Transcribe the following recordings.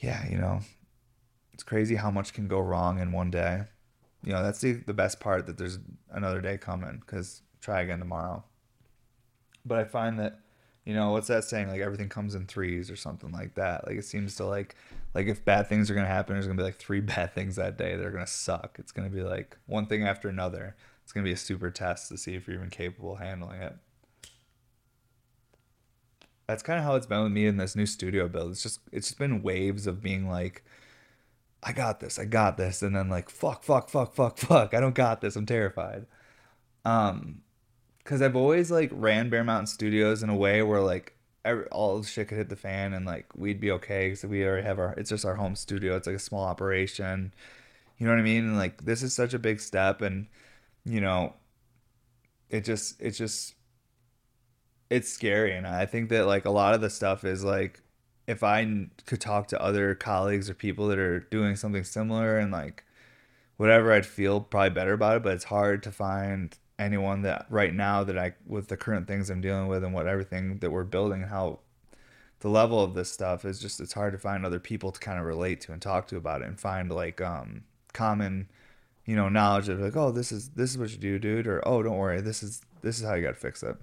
yeah, you know, it's crazy how much can go wrong in one day. You know, that's the, the best part that there's another day coming because try again tomorrow. But I find that, you know, what's that saying? Like everything comes in threes or something like that. Like it seems to like, like if bad things are going to happen, there's going to be like three bad things that day that are going to suck. It's going to be like one thing after another. It's going to be a super test to see if you're even capable handling it that's kind of how it's been with me in this new studio build. It's just it's just been waves of being like, I got this, I got this, and then like fuck, fuck, fuck, fuck, fuck, I don't got this. I'm terrified. Um, because I've always like ran Bear Mountain Studios in a way where like every, all shit could hit the fan and like we'd be okay because we already have our it's just our home studio. It's like a small operation. You know what I mean? And like this is such a big step, and you know, it just it just it's scary and i think that like a lot of the stuff is like if i could talk to other colleagues or people that are doing something similar and like whatever i'd feel probably better about it but it's hard to find anyone that right now that i with the current things i'm dealing with and what everything that we're building and how the level of this stuff is just it's hard to find other people to kind of relate to and talk to about it and find like um common you know knowledge of like oh this is this is what you do dude or oh don't worry this is this is how you got to fix it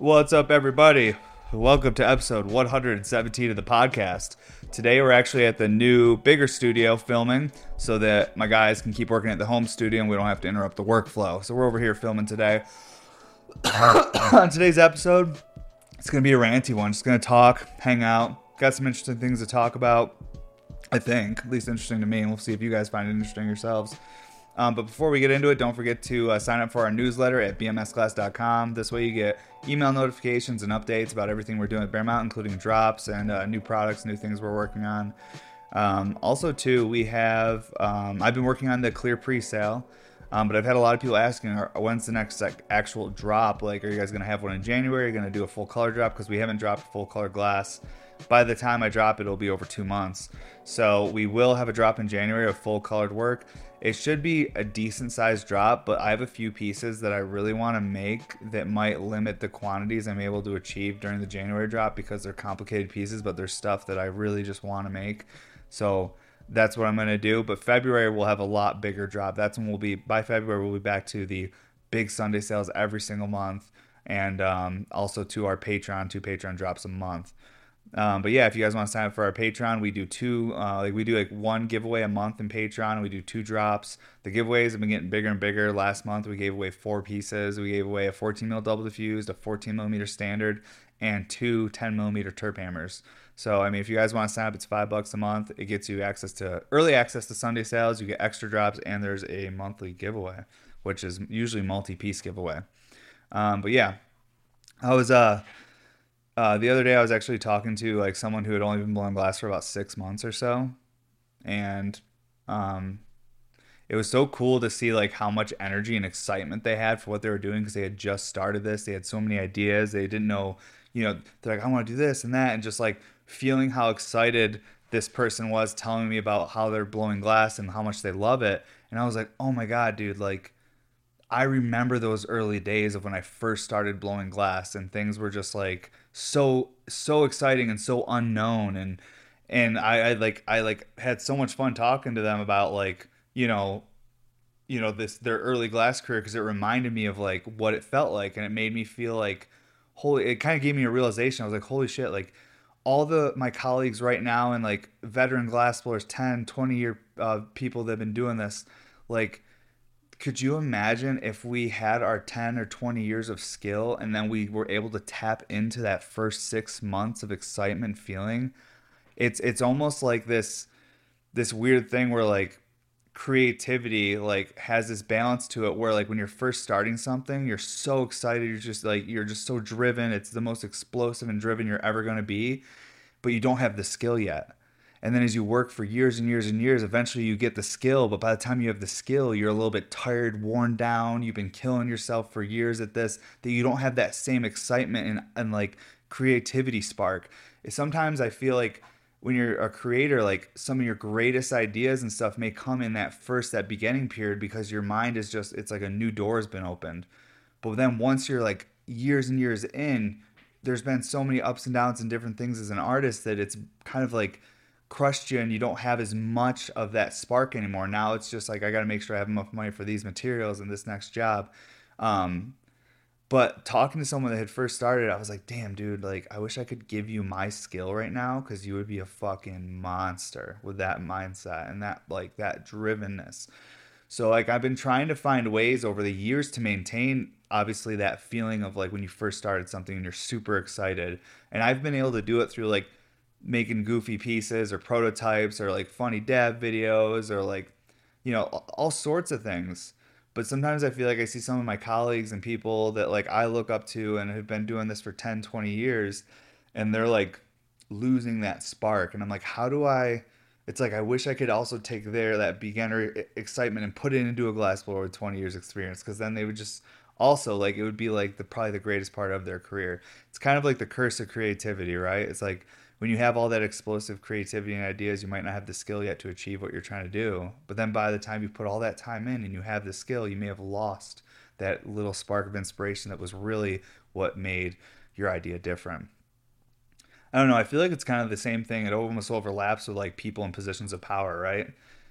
What's up, everybody? Welcome to episode 117 of the podcast. Today, we're actually at the new, bigger studio filming so that my guys can keep working at the home studio and we don't have to interrupt the workflow. So, we're over here filming today. On today's episode, it's going to be a ranty one. Just going to talk, hang out, got some interesting things to talk about. I think, at least interesting to me, and we'll see if you guys find it interesting yourselves. Um, but before we get into it, don't forget to uh, sign up for our newsletter at bmsglass.com. This way, you get email notifications and updates about everything we're doing at Bear Mountain, including drops and uh, new products, new things we're working on. Um, also, too, we have um, I've been working on the clear pre-sale, um, but I've had a lot of people asking, when's the next like, actual drop? Like, are you guys going to have one in January? Are you going to do a full color drop? Because we haven't dropped full color glass. By the time I drop it, it'll be over two months. So we will have a drop in January of full colored work. It should be a decent sized drop, but I have a few pieces that I really want to make that might limit the quantities I'm able to achieve during the January drop because they're complicated pieces, but there's stuff that I really just want to make. So that's what I'm going to do. But February we'll have a lot bigger drop. That's when we'll be, by February, we'll be back to the big Sunday sales every single month and um, also to our Patreon, two Patreon drops a month. Um, but yeah, if you guys want to sign up for our Patreon, we do two, uh, like we do like one giveaway a month in Patreon. We do two drops. The giveaways have been getting bigger and bigger. Last month we gave away four pieces. We gave away a 14 mil double diffused, a 14 millimeter standard, and two 10 millimeter terp hammers. So I mean, if you guys want to sign up, it's five bucks a month. It gets you access to early access to Sunday sales. You get extra drops, and there's a monthly giveaway, which is usually multi-piece giveaway. Um, but yeah, I was uh uh, the other day, I was actually talking to like someone who had only been blowing glass for about six months or so, and um, it was so cool to see like how much energy and excitement they had for what they were doing because they had just started this. They had so many ideas. They didn't know, you know, they're like, I want to do this and that, and just like feeling how excited this person was telling me about how they're blowing glass and how much they love it. And I was like, oh my god, dude, like. I remember those early days of when I first started blowing glass and things were just like so so exciting and so unknown. And and I, I like I like had so much fun talking to them about like you know you know this their early glass career because it reminded me of like what it felt like. And it made me feel like holy it kind of gave me a realization. I was like holy shit like all the my colleagues right now and like veteran glass blowers 10 20 year uh, people that have been doing this like could you imagine if we had our 10 or 20 years of skill and then we were able to tap into that first 6 months of excitement feeling? It's it's almost like this this weird thing where like creativity like has this balance to it where like when you're first starting something you're so excited you're just like you're just so driven it's the most explosive and driven you're ever going to be but you don't have the skill yet And then as you work for years and years and years, eventually you get the skill. But by the time you have the skill, you're a little bit tired, worn down. You've been killing yourself for years at this, that you don't have that same excitement and, and like creativity spark. Sometimes I feel like when you're a creator, like some of your greatest ideas and stuff may come in that first, that beginning period because your mind is just, it's like a new door has been opened. But then once you're like years and years in, there's been so many ups and downs and different things as an artist that it's kind of like crushed you and you don't have as much of that spark anymore. Now it's just like, I got to make sure I have enough money for these materials and this next job. Um, but talking to someone that had first started, I was like, damn, dude, like, I wish I could give you my skill right now because you would be a fucking monster with that mindset and that, like, that drivenness. So, like, I've been trying to find ways over the years to maintain, obviously, that feeling of like when you first started something and you're super excited. And I've been able to do it through, like, making goofy pieces or prototypes or like funny dab videos or like, you know, all sorts of things. But sometimes i feel like i see some of my colleagues and people that like i look up to and have been doing this for 10 20 years and they're like losing that spark. And i'm like how do i it's like i wish i could also take their that beginner excitement and put it into a glass blower with 20 years experience because then they would just also like it would be like the probably the greatest part of their career. It's kind of like the curse of creativity right? It's like when you have all that explosive creativity and ideas, you might not have the skill yet to achieve what you're trying to do. But then by the time you put all that time in and you have the skill, you may have lost that little spark of inspiration that was really what made your idea different. I don't know. I feel like it's kind of the same thing. It almost overlaps with like people in positions of power, right?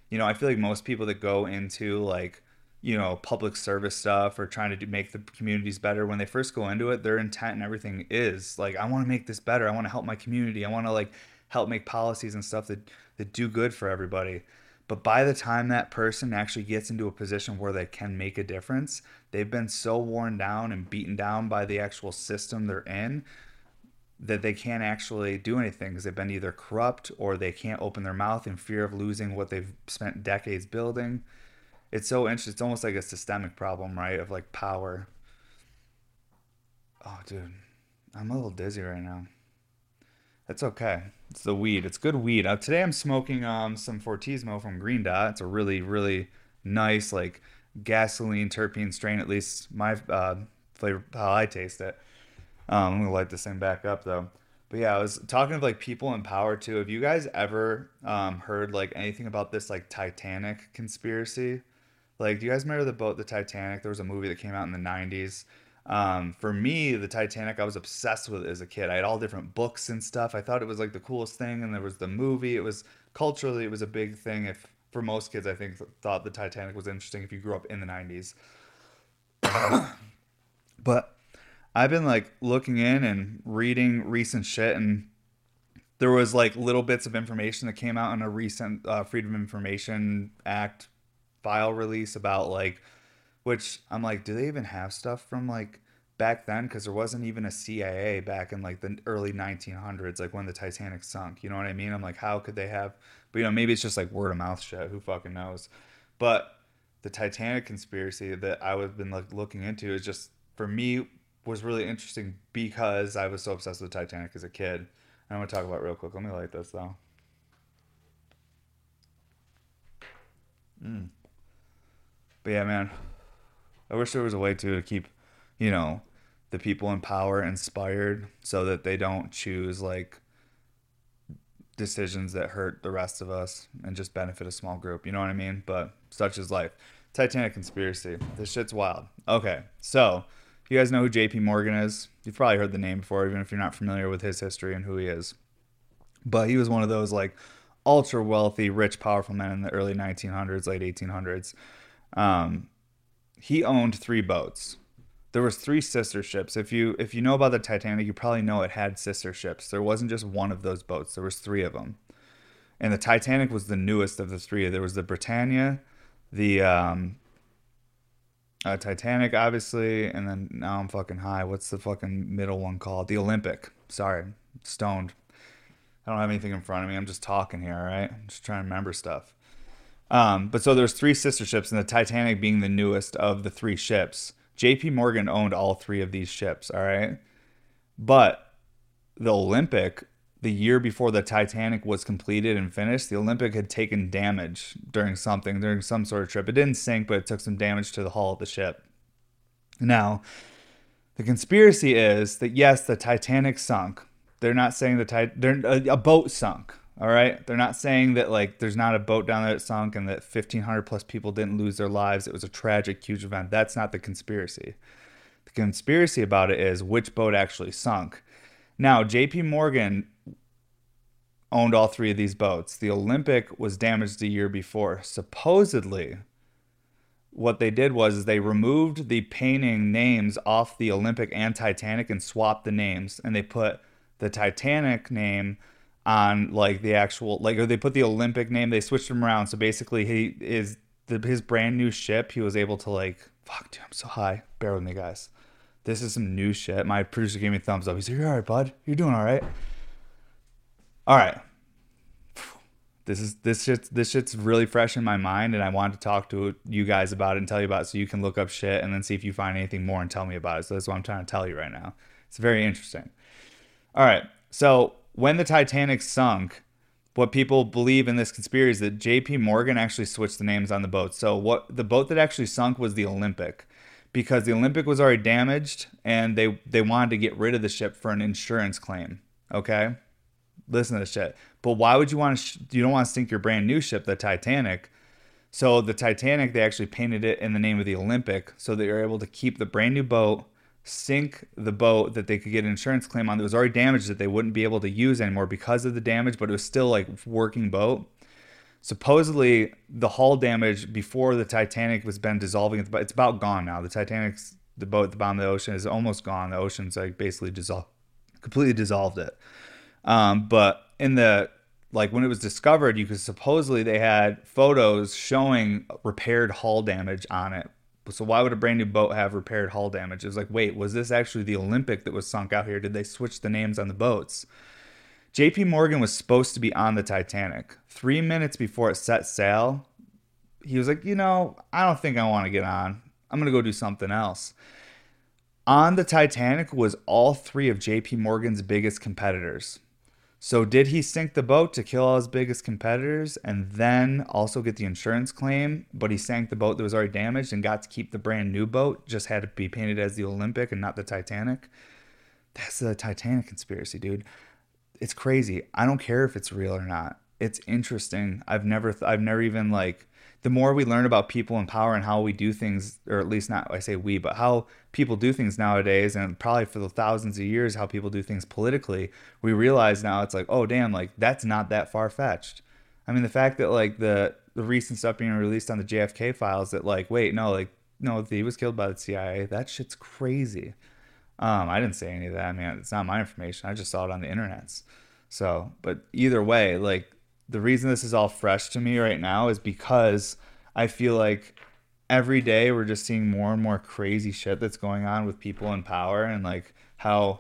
You know, I feel like most people that go into like you know public service stuff or trying to do, make the communities better. When they first go into it their intent and everything is like i want to make this better. I want to help my community. I want to like help make policies and stuff that that do good for everybody. But by the time that person actually gets into a position where they can make a difference they've been so worn down and beaten down by the actual system they're in that they can't actually do anything because they've been either corrupt or they can't open their mouth in fear of losing what they've spent decades building it's so interesting. It's almost like a systemic problem, right? Of like power. Oh, dude, I'm a little dizzy right now. That's okay. It's the weed. It's good weed. Uh, today I'm smoking um some Fortismo from Green Dot. It's a really really nice like gasoline terpene strain. At least my uh, flavor how I taste it. Um, I'm gonna light this thing back up though. But yeah, I was talking of like people in power too. Have you guys ever um, heard like anything about this like Titanic conspiracy? Like, do you guys remember the boat, the Titanic? There was a movie that came out in the 90s. Um, for me, the Titanic, I was obsessed with as a kid. I had all different books and stuff. I thought it was like the coolest thing. And there was the movie. It was culturally, it was a big thing. If for most kids, I think thought the Titanic was interesting if you grew up in the 90s. but I've been like looking in and reading recent shit, and there was like little bits of information that came out in a recent uh, Freedom of Information Act file release about like which I'm like, do they even have stuff from like back then? Because there wasn't even a CIA back in like the early 1900s, like when the Titanic sunk. You know what I mean? I'm like, how could they have? But you know, maybe it's just like word of mouth shit. Who fucking knows? But the Titanic conspiracy that I have been like looking into is just for me was really interesting because I was so obsessed with Titanic as a kid. And I'm gonna talk about real quick. Let me light this though. Mm. But yeah, man, I wish there was a way to, keep, you know, the people in power inspired so that they don't choose like decisions that hurt the rest of us and just benefit a small group. You know what I mean? But such is life. Titanic conspiracy. This shit's wild. Okay, so you guys know who J.P. Morgan is? You've probably heard the name before, even if you're not familiar with his history and who he is. But he was one of those like ultra wealthy, rich, powerful men in the early 1900s, late 1800s. Um, he owned three boats. There was three sister ships. If you if you know about the Titanic, you probably know it had sister ships. There wasn't just one of those boats. There was three of them. And the Titanic was the newest of the three. There was the Britannic, the um, uh, Titanic, obviously, and then now I'm fucking high. What's the fucking middle one called? The Olympic. Sorry, stoned. I don't have anything in front of me. I'm just talking here, all right? I'm just trying to remember stuff. Um, but so there's three sister ships, and the Titanic being the newest of the three ships. J.P. Morgan owned all three of these ships. All right, but the Olympic the year before the Titanic was completed and finished, the Olympic had taken damage during something, during some sort of trip. It didn't sink, but it took some damage to the hull of the ship. Now, the conspiracy is that yes, the Titanic sunk. They're not saying the tit- a, a boat sunk. All right, they're not saying that like there's not a boat down there that sunk and that 1,500 plus people didn't lose their lives. It was a tragic, huge event. That's not the conspiracy. The conspiracy about it is which boat actually sunk. Now, J.P. Morgan owned all three of these boats. The Olympic was damaged the year before. Supposedly, what they did was they removed the painting names off the Olympic and Titanic and swapped the names, and they put the Titanic name on like the actual like or they put the Olympic name. They switched them around. So basically, he is the, his brand new ship. He was able to like fuck, dude. I'm so high. Bear with me, guys. This is some new shit. My producer gave me thumbs up. He's like, "You're all right, bud. You're doing all right." All right. This is this shit's this shit's really fresh in my mind, and I wanted to talk to you guys about it and tell you about it so you can look up shit and then see if you find anything more and tell me about it. So that's what I'm trying to tell you right now. It's very interesting. All right. So when the Titanic sunk, what people believe in this conspiracy is that JP Morgan actually switched the names on the boat. So what the boat that actually sunk was the Olympic because the Olympic was already damaged and they they wanted to get rid of the ship for an insurance claim, okay? Listen to this shit. But why would you want to sh- you don't want to sink your brand new ship, the Titanic? So the Titanic they actually painted it in the name of the Olympic so that you're able to keep the brand new boat sink the boat that they could get an insurance claim on that was already damaged that they wouldn't be able to use anymore because of the damage, but it was still like working boat. Supposedly, the hull damage before the Titanic was been dissolving. But it's about gone now. The Titanic's the boat at the bottom of the ocean is almost gone. The ocean's like basically dissolved, completely dissolved it. Um, but in the like when it was discovered, you could supposedly they had photos showing repaired hull damage on it so why would a brand new boat have repaired hull damage? It was like, wait, was this actually the Olympic that was sunk out here? Did they switch the names on the boats? JP Morgan was supposed to be on the Titanic. Three minutes before it set sail, he was like, you know, I don't think I want to get on. I'm going to go do something else. On the Titanic was all three of JP Morgan's biggest competitors. So did he sink the boat to kill all his biggest competitors and then also get the insurance claim? But he sank the boat that was already damaged and got to keep the brand new boat, just had to be painted as the Olympic and not the Titanic. That's the Titanic conspiracy, dude. It's crazy. I don't care if it's real or not. It's interesting. I've never I've never even like the more we learn about people in power and how we do things, or at least not I say we, but how people do things nowadays, and probably for the thousands of years how people do things politically, we realize now it's like, oh damn, like that's not that far fetched. I mean, the fact that like the the recent stuff being released on the JFK files that like, wait, no, like no, he was killed by the CIA. That shit's crazy. Um, I didn't say any of that. I mean, it's not my information. I just saw it on the internets. So, but either way, like the reason this is all fresh to me right now is because I feel like every day we're just seeing more and more crazy shit that's going on with people in power and like how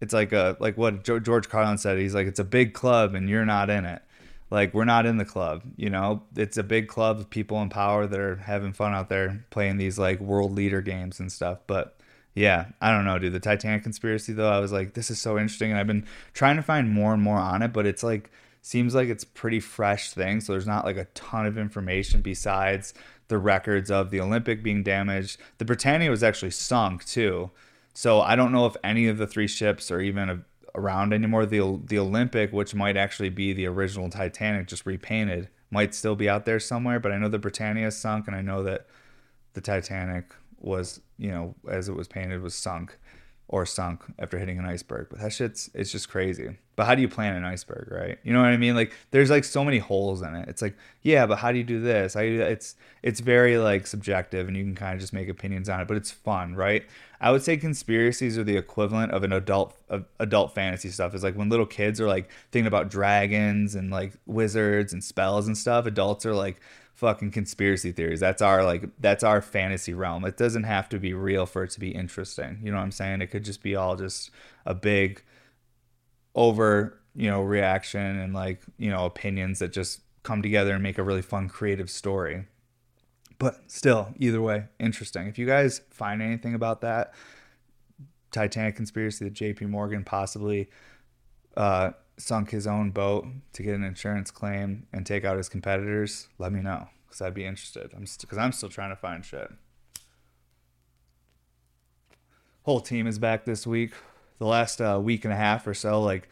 it's like a like what George Carlin said he's like it's a big club and you're not in it. Like we're not in the club you know? It's a big club of people in power that are having fun out there playing these like world leader games and stuff but yeah i don't know dude. The titanic conspiracy though i was like this is so interesting and i've been trying to find more and more on it but it's like seems like it's pretty fresh thing. So there's not like a ton of information besides the records of the Olympic being damaged. The Britannic was actually sunk too. So I don't know if any of the three ships are even around anymore. The the Olympic, which might actually be the original Titanic, just repainted, might still be out there somewhere. But I know the Britannic sunk, and I know that the Titanic was, you know, as it was painted, was sunk or sunk after hitting an iceberg. But that shit's it's just crazy. But how do you plan an iceberg, right? You know what I mean? Like there's like so many holes in it. It's like, yeah, but how do you do this? Do It's it's very like subjective and you can kind of just make opinions on it, but it's fun, right? I would say conspiracies are the equivalent of an adult of adult fantasy stuff. Is like when little kids are like thinking about dragons and like wizards and spells and stuff, adults are like fucking conspiracy theories. That's our like that's our fantasy realm. It doesn't have to be real for it to be interesting. You know what I'm saying? It could just be all just a big over, you know, reaction and like, you know, opinions that just come together and make a really fun creative story. But still, either way, interesting. If you guys find anything about that Titanic conspiracy that JP Morgan possibly uh, sunk his own boat to get an insurance claim and take out his competitors, let me know because I'd be interested. I'm because st- I'm still trying to find shit. Whole team is back this week. The last uh, week and a half or so, like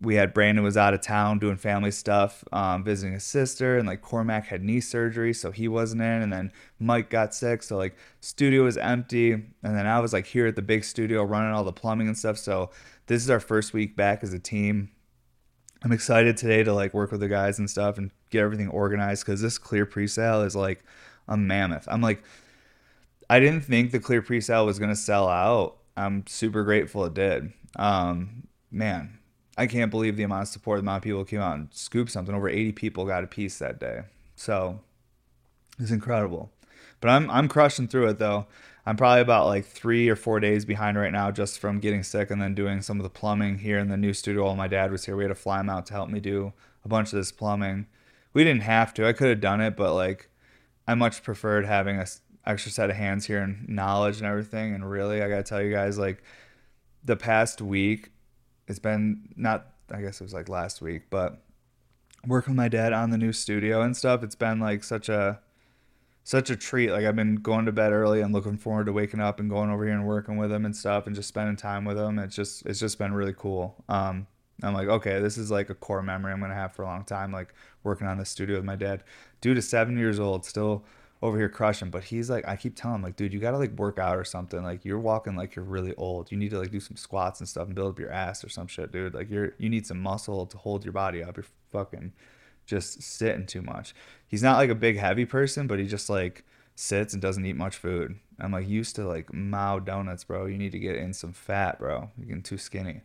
we had Brandon was out of town doing family stuff, um, visiting his sister, and like Cormac had knee surgery, so he wasn't in. And then Mike got sick, so like studio was empty. And then I was like here at the big studio running all the plumbing and stuff. So this is our first week back as a team. I'm excited today to like work with the guys and stuff and get everything organized because this clear presale is like a mammoth. I'm like, I didn't think the clear presale was gonna sell out. I'm super grateful it did. Um, man, I can't believe the amount of support, the amount of people came out and scooped something. Over 80 people got a piece that day. So it's incredible. But I'm I'm crushing through it though. I'm probably about like three or four days behind right now just from getting sick and then doing some of the plumbing here in the new studio while my dad was here. We had to fly him out to help me do a bunch of this plumbing. We didn't have to. I could have done it, but like I much preferred having a extra set of hands here and knowledge and everything. And really, I gotta tell you guys, like the past week, it's been not I guess it was like last week, but working with my dad on the new studio and stuff, it's been like such a such a treat. Like I've been going to bed early and looking forward to waking up and going over here and working with him and stuff and just spending time with him. It's just it's just been really cool. Um, I'm like, okay, this is like a core memory I'm gonna have for a long time. Like working on the studio with my dad. Dude is seven years old, still over here crushing. But he's like, I keep telling him, like, dude, you gotta like work out or something. Like you're walking like you're really old. You need to like do some squats and stuff and build up your ass or some shit, dude. Like you're you need some muscle to hold your body up. You're fucking just sitting too much. He's not like a big heavy person, but he just like sits and doesn't eat much food. I'm like used to like Mao donuts, bro. You need to get in some fat, bro. You're getting too skinny.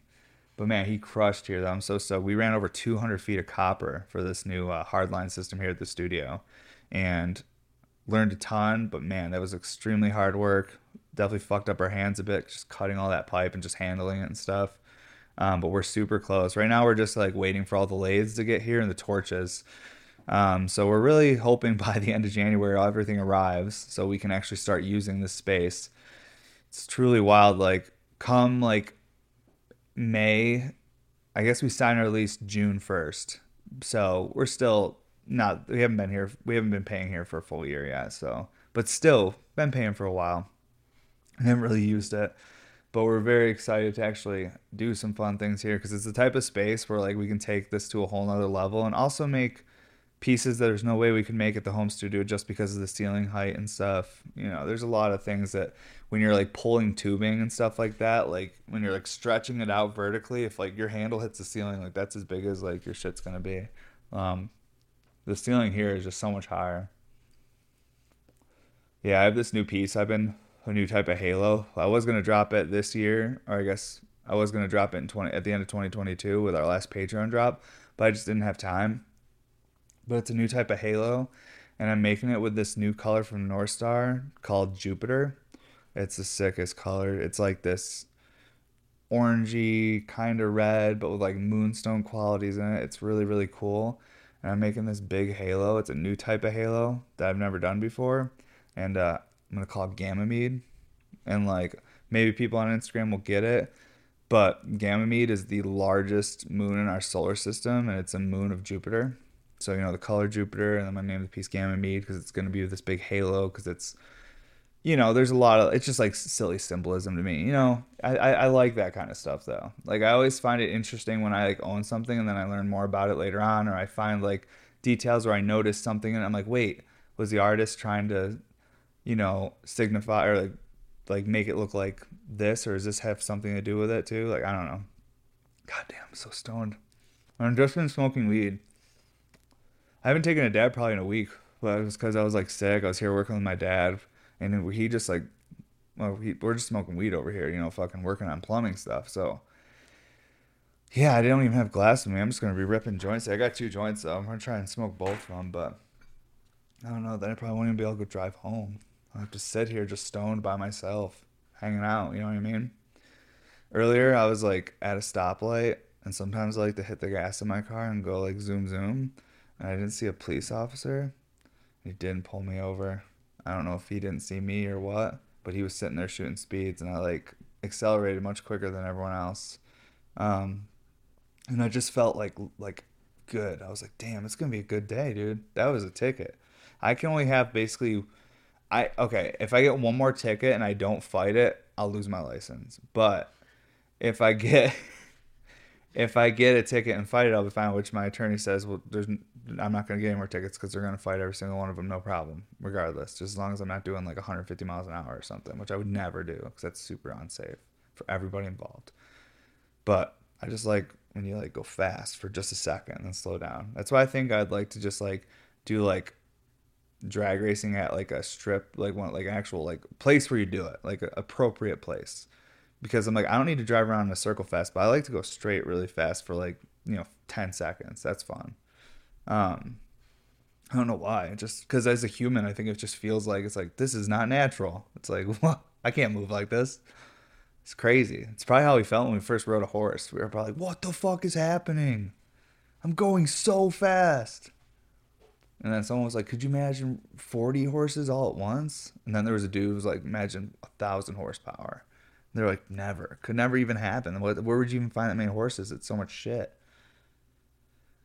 But man, he crushed here though. I'm so so. We ran over 200 feet of copper for this new uh, hardline system here at the studio, and learned a ton, but man, that was extremely hard work. Definitely fucked up our hands a bit, just cutting all that pipe and just handling it and stuff. Um, but we're super close. Right now, we're just like waiting for all the lathes to get here and the torches. Um, so we're really hoping by the end of January, everything arrives so we can actually start using this space. It's truly wild. Like, come like May, I guess we sign our lease June 1st. So we're still not we haven't been here we haven't been paying here for a full year yet so but still been paying for a while I haven't really used it but we're very excited to actually do some fun things here because it's the type of space where like we can take this to a whole nother level and also make pieces that there's no way we can make at the home studio just because of the ceiling height and stuff you know there's a lot of things that when you're like pulling tubing and stuff like that like when you're like stretching it out vertically if like your handle hits the ceiling like that's as big as like your shit's gonna be um, the ceiling here is just so much higher. Yeah, I have this new piece. I've been a new type of halo. I was gonna drop it this year, or I guess I was gonna drop it in twenty at the end of 2022 with our last Patreon drop, but I just didn't have time. But it's a new type of halo, and I'm making it with this new color from North Star called Jupiter. It's the sickest color. It's like this orangey kind of red, but with like moonstone qualities in it. It's really really cool and I'm making this big halo. It's a new type of halo that I've never done before, and uh, I'm gonna call it Ganymede. And like maybe people on Instagram will get it, but Ganymede is the largest moon in our solar system, and it's a moon of Jupiter. So you know the color Jupiter, and then I named the piece Ganymede because it's gonna be this big halo because it's you know, there's a lot of it's just like silly symbolism to me. You know, I, I, I like that kind of stuff though. Like I always find it interesting when I like own something and then I learn more about it later on, or I find like details where I notice something and I'm like, wait, was the artist trying to, you know, signify or like like make it look like this, or does this have something to do with it too? Like I don't know. God damn, I'm so stoned. I've just been smoking weed. I haven't taken a dab probably in a week, but it was because I was like sick. I was here working with my dad and he just like, well, he, we're just smoking weed over here, you know, fucking working on plumbing stuff. So, yeah, I don't even have glass with me. I'm just gonna be ripping joints. I got two joints though. I'm gonna try and smoke both of them, but I don't know. Then I probably won't even be able to drive home. I'll have to sit here just stoned by myself, hanging out. You know what I mean? Earlier, I was like at a stoplight, and sometimes I like to hit the gas in my car and go like zoom zoom, and I didn't see a police officer. He didn't pull me over. I don't know if he didn't see me or what, but he was sitting there shooting speeds, and I like accelerated much quicker than everyone else. Um, and I just felt like like good. I was like, damn, it's gonna be a good day, dude. That was a ticket. I can only have basically, I okay. If I get one more ticket and I don't fight it, I'll lose my license. But if I get if I get a ticket and fight it, I'll be fine. Which my attorney says, well, there's I'm not gonna get any more tickets because they're gonna fight every single one of them, no problem, regardless. Just as long as I'm not doing like 150 miles an hour or something, which I would never do because that's super unsafe for everybody involved. But I just like when you like go fast for just a second and slow down. That's why I think I'd like to just like do like drag racing at like a strip, like one like an actual like place where you do it, like appropriate place. Because I'm like I don't need to drive around in a circle fast, but I like to go straight really fast for like you know 10 seconds. That's fun. Um, I don't know why. Just because as a human, I think it just feels like it's like this is not natural. It's like what I can't move like this. It's crazy. It's probably how we felt when we first rode a horse. We were probably like, "What the fuck is happening? I'm going so fast." And then someone was like, "Could you imagine 40 horses all at once?" And then there was a dude who was like, "Imagine a thousand horsepower." And they're like, "Never. Could never even happen. Where would you even find that many horses? It's so much shit."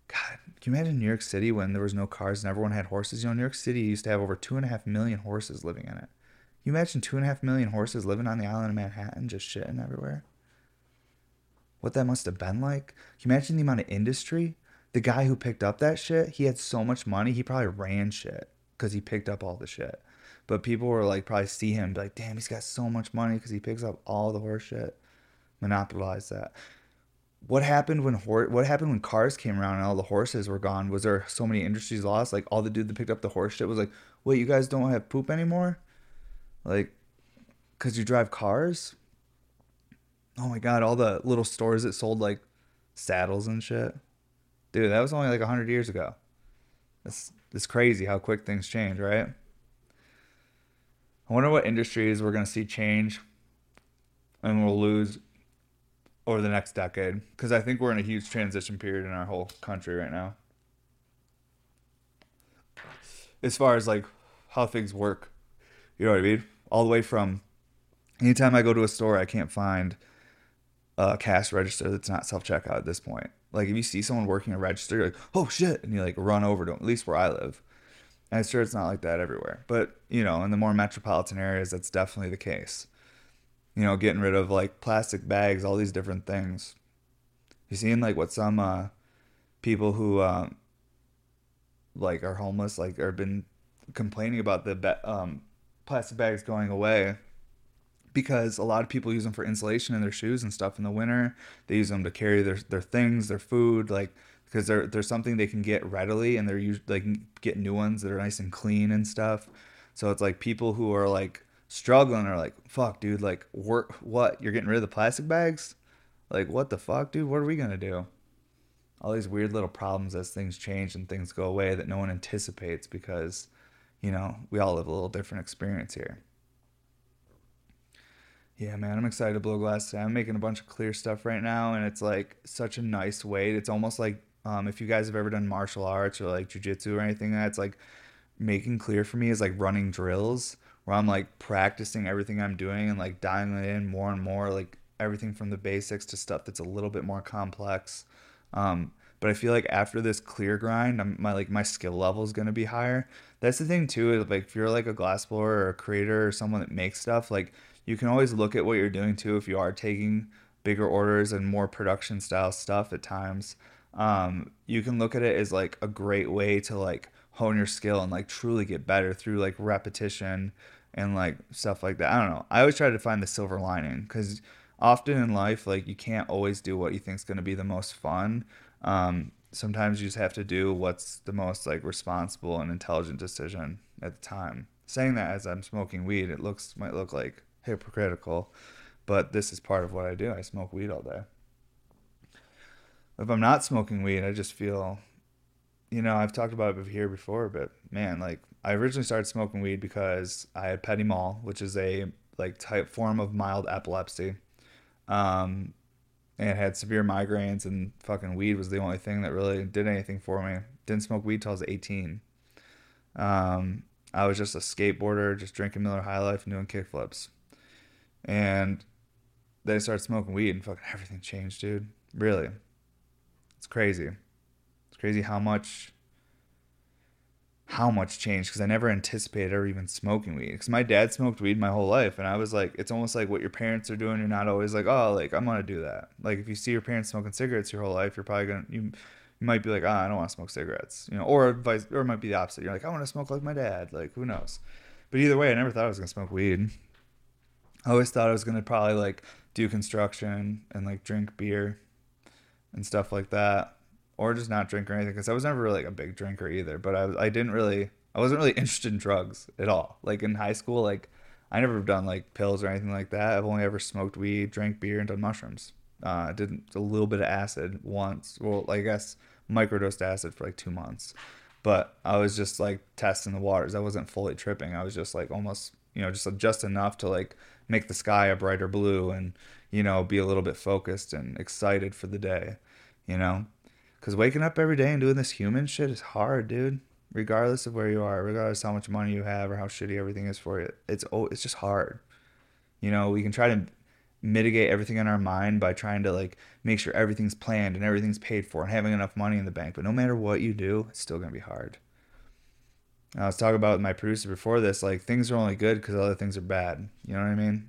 God, can you imagine New York City when there was no cars and everyone had horses? You know, New York City used to have over two and a half million horses living in it. You imagine two and a half million horses living on the island of Manhattan, just shitting everywhere? What that must have been like? Can you imagine the amount of industry? The guy who picked up that shit, he had so much money, he probably ran shit because he picked up all the shit. But people were like, probably see him, be like, damn, he's got so much money because he picks up all the horse shit. Monopolize that. What happened when hor- What happened when cars came around and all the horses were gone? Was there so many industries lost? Like all the dude that picked up the horse shit was like, wait, you guys don't have poop anymore? Like, because you drive cars? Oh my god, all the little stores that sold like saddles and shit. Dude, that was only like 100 years ago. It's, it's crazy how quick things change, right? I wonder what industries we're going to see change and we'll lose over the next decade. Because I think we're in a huge transition period in our whole country right now. As far as like how things work. You know what I mean? All the way from anytime I go to a store, I can't find a cash register that's not self checkout at this point. Like if you see someone working a register, you're like, oh shit, and you like run over to them, at least where I live. And I'm sure it's not like that everywhere. But, you know, in the more metropolitan areas, that's definitely the case. You know, getting rid of like plastic bags, all these different things. You seeing like what some uh, people who um, like are homeless, like, or been complaining about the um, plastic bags going away because a lot of people use them for insulation in their shoes and stuff in the winter. They use them to carry their their things, their food, like because they're they're something they can get readily and they're usually can get new ones that are nice and clean and stuff. So it's like people who are like struggling are like, fuck, dude, like work what? You're getting rid of the plastic bags? Like what the fuck, dude? What are we gonna do? All these weird little problems as things change and things go away that no one anticipates because you know, we all live a little different experience here. Yeah, man, I'm excited to blow glass today. I'm making a bunch of clear stuff right now, and it's like such a nice weight. It's almost like um, if you guys have ever done martial arts or like jujitsu or anything, that's like making clear for me is like running drills where I'm like practicing everything I'm doing and like dialing it in more and more, like everything from the basics to stuff that's a little bit more complex. Um, but I feel like after this clear grind, I'm, my like my skill level is gonna be higher. That's the thing too. Is like if you're like a glassblower or a creator or someone that makes stuff, like you can always look at what you're doing too. If you are taking bigger orders and more production style stuff at times, um, you can look at it as like a great way to like hone your skill and like truly get better through like repetition and like stuff like that. I don't know. I always try to find the silver lining because often in life, like you can't always do what you think is going to be the most fun. Um, sometimes you just have to do what's the most like responsible and intelligent decision at the time. Saying that as I'm smoking weed, it looks might look like hypocritical, but this is part of what I do. I smoke weed all day. If I'm not smoking weed, I just feel, you know, I've talked about it here before, but man, like I originally started smoking weed because I had petit mal, which is a like type form of mild epilepsy. Um, and had severe migraines and fucking weed was the only thing that really did anything for me. Didn't smoke weed till I was 18. Um, I was just a skateboarder, just drinking Miller High Life and doing kickflips. And then I started smoking weed and fucking everything changed, dude. Really. It's crazy. It's crazy how much how much changed because I never anticipated ever even smoking weed. Because my dad smoked weed my whole life, and I was like, it's almost like what your parents are doing. You're not always like, oh, like I'm gonna do that. Like if you see your parents smoking cigarettes your whole life, you're probably gonna you, you might be like, ah, oh, I don't want to smoke cigarettes, you know, or vice, or it might be the opposite. You're like, I want to smoke like my dad. Like who knows? But either way, I never thought I was gonna smoke weed. I always thought I was gonna probably like do construction and like drink beer and stuff like that or just not drink or anything because I was never really like a big drinker either. But I I didn't really I wasn't really interested in drugs at all. Like in high school, like I never done like pills or anything like that. I've only ever smoked weed, drank beer, and done mushrooms. Uh, I did a little bit of acid once. Well, I guess microdosed acid for like two months. But I was just like testing the waters. I wasn't fully tripping. I was just like almost, you know, just just enough to like make the sky a brighter blue and, you know, be a little bit focused and excited for the day, you know? Because waking up every day and doing this human shit is hard, dude. Regardless of where you are, regardless how much money you have or how shitty everything is for you, it's oh, it's just hard. You know, we can try to mitigate everything in our mind by trying to like make sure everything's planned and everything's paid for and having enough money in the bank. But no matter what you do, it's still gonna be hard. I was talking about with my producer before this, like things are only good because other things are bad. You know what I mean?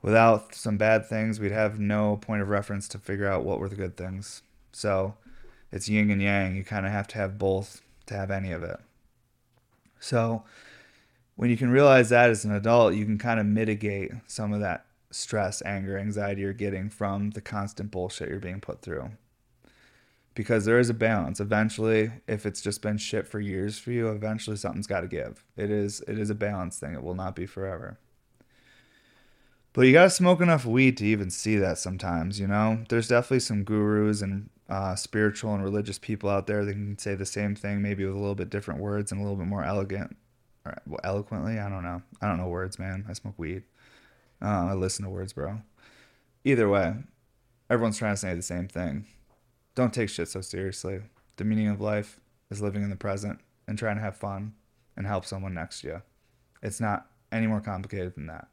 Without some bad things, we'd have no point of reference to figure out what were the good things. So it's yin and yang. You kind of have to have both to have any of it. So when you can realize that as an adult, you can kind of mitigate some of that stress, anger, anxiety you're getting from the constant bullshit you're being put through. Because there is a balance. Eventually, if it's just been shit for years for you, eventually something's got to give. It is it is a balance thing. It will not be forever. But you gotta smoke enough weed to even see that sometimes, you know? There's definitely some gurus and uh, spiritual and religious people out there that can say the same thing, maybe with a little bit different words and a little bit more elegant, or eloquently. I don't know. I don't know words, man. I smoke weed. Uh, I listen to words, bro. Either way, everyone's trying to say the same thing. Don't take shit so seriously. The meaning of life is living in the present and trying to have fun and help someone next to you. It's not any more complicated than that.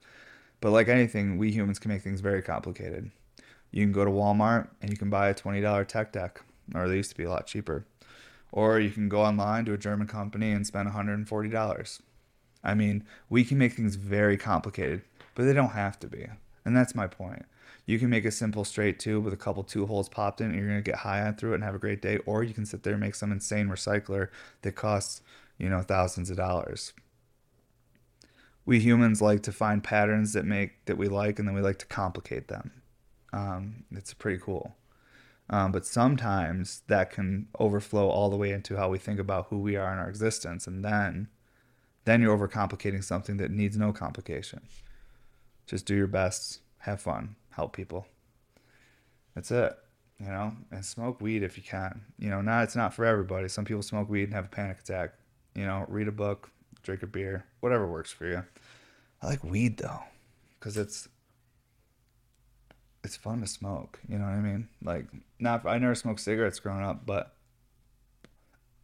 But like anything, we humans can make things very complicated you can go to Walmart and you can buy a $20 tech deck, or they used to be a lot cheaper. Or you can go online to a German company and spend $140. I mean, we can make things very complicated, but they don't have to be. And that's my point. You can make a simple straight tube with a couple two holes popped in, and you're gonna get high on through it and have a great day. Or you can sit there and make some insane recycler that costs, you know, thousands of dollars. We humans like to find patterns that make that we like, and then we like to complicate them. Um, it's pretty cool. Um, but sometimes that can overflow all the way into how we think about who we are in our existence, and then, then you're overcomplicating something that needs no complication. Just do your best, have fun, help people. That's it, you know. And smoke weed if you can. You know, not it's not for everybody. Some people smoke weed and have a panic attack. You know, read a book, drink a beer, whatever works for you. I like weed though, because it's it's fun to smoke. You know what I mean? Like, not I never smoked cigarettes growing up, but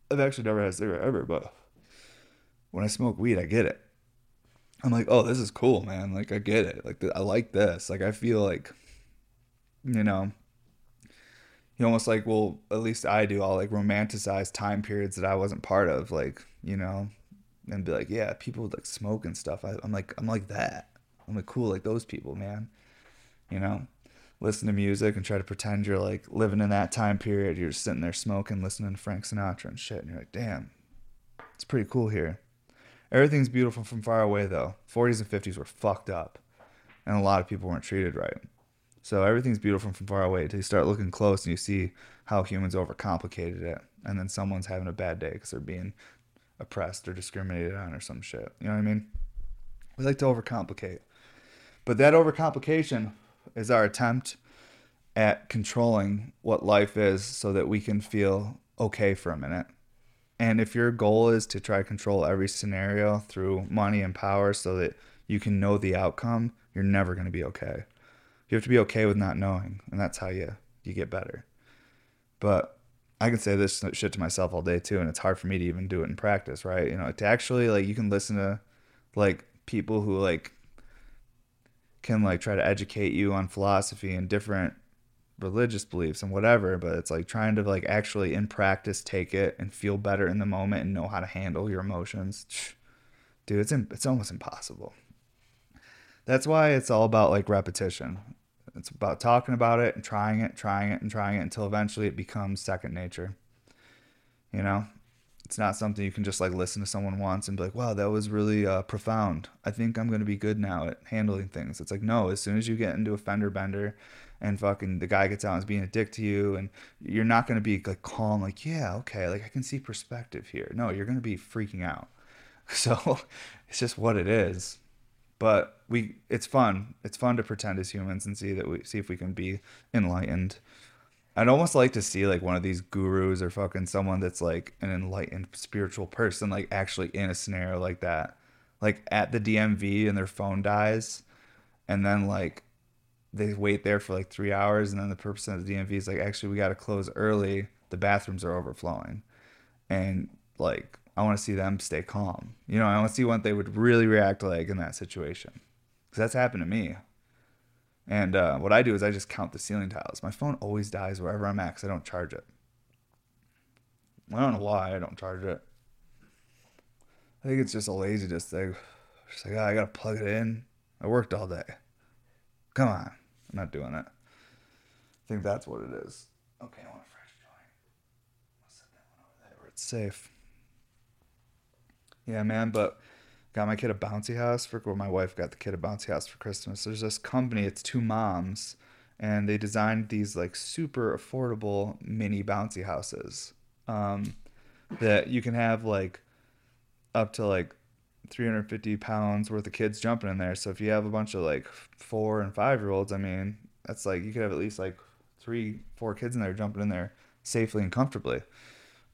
I've actually never had a cigarette ever. But when I smoke weed, I get it. I'm like, oh, this is cool, man. Like, I get it. Like, I like this. Like, I feel like, you know, you almost like, well, at least I do. I'll like romanticize time periods that I wasn't part of, like, you know, and be like, yeah, people would like smoke and stuff. I, I'm like, I'm like that. I'm like cool, like those people, man. You know listen to music and try to pretend you're like living in that time period. You're sitting there smoking, listening to Frank Sinatra and shit. And you're like, damn, it's pretty cool here. Everything's beautiful from far away, though. 40s and 50s were fucked up, and a lot of people weren't treated right. So everything's beautiful from far away until you start looking close and you see how humans overcomplicated it. And then someone's having a bad day because they're being oppressed or discriminated on or some shit. You know what I mean? We like to overcomplicate. But that overcomplication is our attempt at controlling what life is so that we can feel okay for a minute. And if your goal is to try to control every scenario through money and power so that you can know the outcome, you're never going to be okay. You have to be okay with not knowing, and that's how you you get better. But I can say this shit to myself all day too, and it's hard for me to even do it in practice, right? You know, to actually like you can listen to like people who like can like try to educate you on philosophy and different religious beliefs and whatever, but it's like trying to like actually in practice take it and feel better in the moment and know how to handle your emotions. Dude, it's it's almost impossible. That's why it's all about like repetition. It's about talking about it and trying it, trying it and trying it until eventually it becomes second nature. You know? It's not something you can just like listen to someone once and be like, wow, that was really uh, profound. I think I'm going to be good now at handling things. It's like, no, as soon as you get into a fender bender and fucking the guy gets out and is being a dick to you and you're not going to be like calm, like, yeah, okay, like I can see perspective here. No, you're going to be freaking out. So it's just what it is. But we, it's fun. It's fun to pretend as humans and see that we see if we can be enlightened I'd almost like to see like one of these gurus or fucking someone that's like an enlightened spiritual person, like actually in a scenario like that, like at the DMV and their phone dies, and then like they wait there for like three hours, and then the person at the DMV is like, actually, we got to close early. The bathrooms are overflowing, and like I want to see them stay calm. You know, I want to see what they would really react like in that situation, because that's happened to me. And uh, what I do is I just count the ceiling tiles. My phone always dies wherever I'm at because I don't charge it. I don't know why I don't charge it. I think it's just a laziness thing. Just like, oh, I gotta plug it in. I worked all day. Come on. I'm not doing it. I think that's what it is. Okay, I want a fresh joint. I'll set that one over there where it's safe. Yeah, man, but got my kid a bouncy house for well, my wife got the kid a bouncy house for Christmas. There's this company, it's two moms, and they designed these like super affordable mini bouncy houses um, that you can have like up to like 350 pounds worth of kids jumping in there. So if you have a bunch of like four and five year olds, I mean, that's like you could have at least like three, four kids in there jumping in there safely and comfortably.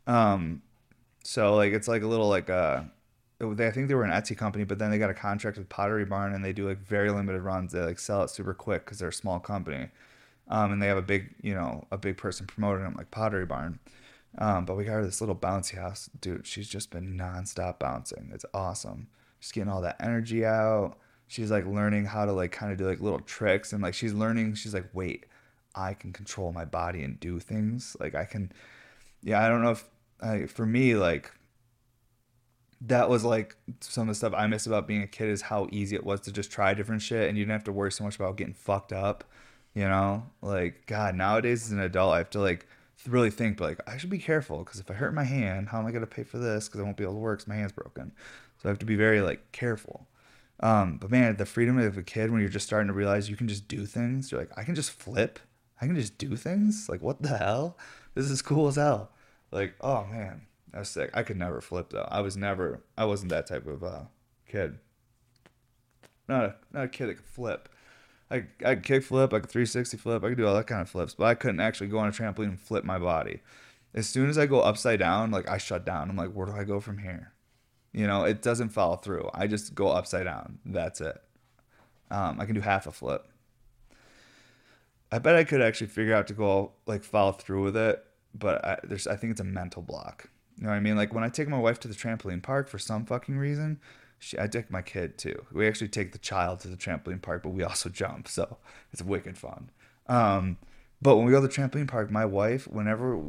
Um, so like it's like a little like uh they, I think they were an Etsy company, but then they got a contract with Pottery Barn and they do like very limited runs. They like sell it super quick because they're a small company, um, and they have a big you know a big person promoting them like Pottery Barn. Um, but we got her this little bouncy house, dude. She's just been nonstop bouncing. It's awesome. She's getting all that energy out. She's like learning how to like kind of do like little tricks and like she's learning. She's like, wait, I can control my body and do things. Like I can, yeah. I don't know if I, for me like that was like some of the stuff I miss about being a kid is how easy it was to just try different shit and you didn't have to worry so much about getting fucked up. You know, like God, nowadays as an adult, I have to like really think, but like I should be careful because if I hurt my hand, how am I gonna pay for this? Because I won't be able to work because my hand's broken. So I have to be very like careful. Um, but man, the freedom of a kid when you're just starting to realize you can just do things. You're like, I can just flip. I can just do things. Like what the hell? This is cool as hell. Like oh man, that's sick. I could never flip though. I was never. I wasn't that type of uh, kid. Not a not a kid that could flip. I I could kick flip. I could 360 flip. I could do all that kind of flips, but I couldn't actually go on a trampoline and flip my body. As soon as I go upside down, like I shut down. I'm like, where do I go from here? You know, it doesn't follow through. I just go upside down. That's it. Um, I can do half a flip. I bet I could actually figure out to go like follow through with it, but I, there's I think it's a mental block. You know what I mean? Like when I take my wife to the trampoline park for some fucking reason, she, I take my kid too. We actually take the child to the trampoline park, but we also jump, so it's wicked fun. Um, but when we go to the trampoline park, my wife, whenever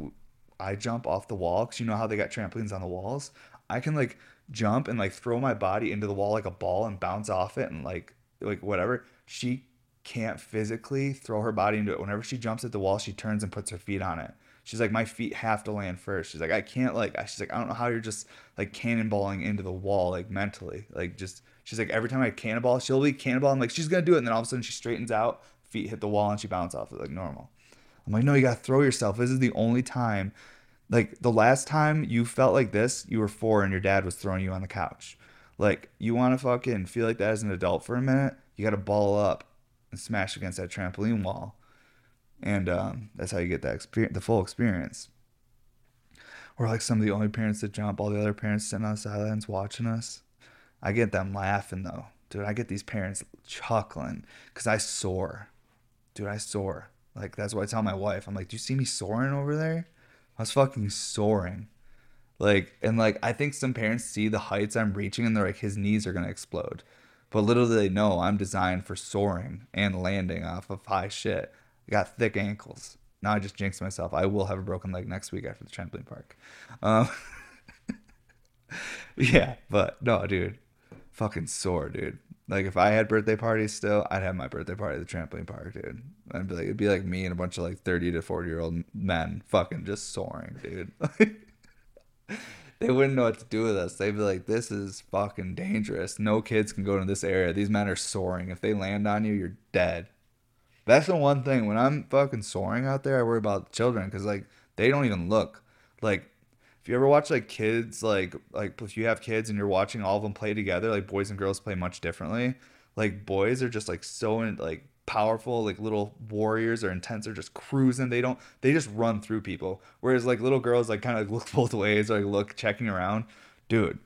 I jump off the wall, because you know how they got trampolines on the walls, I can like jump and like throw my body into the wall like a ball and bounce off it and like like whatever. She can't physically throw her body into it. Whenever she jumps at the wall, she turns and puts her feet on it she's like my feet have to land first. She's like i can't like she's like i don't know how you're just like cannonballing into the wall like mentally like just she's like every time i cannonball she'll be cannonball i'm like she's gonna do it and then all of a sudden she straightens out feet hit the wall and she bounces off it like normal. I'm like no you gotta throw yourself. This is the only time like the last time you felt like this you were four and your dad was throwing you on the couch. Like you want to fucking feel like that as an adult for a minute? You gotta ball up and smash against that trampoline wall and um, that's how you get that experience, the full experience. We're like some of the only parents that jump. All the other parents sitting on the sidelines watching us. I get them laughing though, dude. I get these parents chuckling because I soar, dude. I soar. Like that's what I tell my wife. I'm like, do you see me soaring over there? I was fucking soaring. Like and like I think some parents see the heights I'm reaching and they're like, his knees are gonna explode. But little do they know I'm designed for soaring and landing off of high shit. I got thick ankles. Now I just jinxed myself. I will have a broken leg next week after the trampoline park. Um, yeah, but no, dude, fucking sore, dude. Like if I had birthday parties still, I'd have my birthday party at the trampoline park, dude. I'd be like, it'd be like me and a bunch of like thirty to forty year old men, fucking just soaring, dude. they wouldn't know what to do with us. They'd be like, this is fucking dangerous. No kids can go to this area. These men are soaring. If they land on you, you're dead. That's the one thing. When I'm fucking soaring out there, I worry about children because like they don't even look. Like if you ever watch like kids, like like if you have kids and you're watching all of them play together, like boys and girls play much differently. Like boys are just like so in, like powerful, like little warriors or intense are just cruising. They don't they just run through people. Whereas like little girls like kind of like look both ways, or, like look checking around. Dude,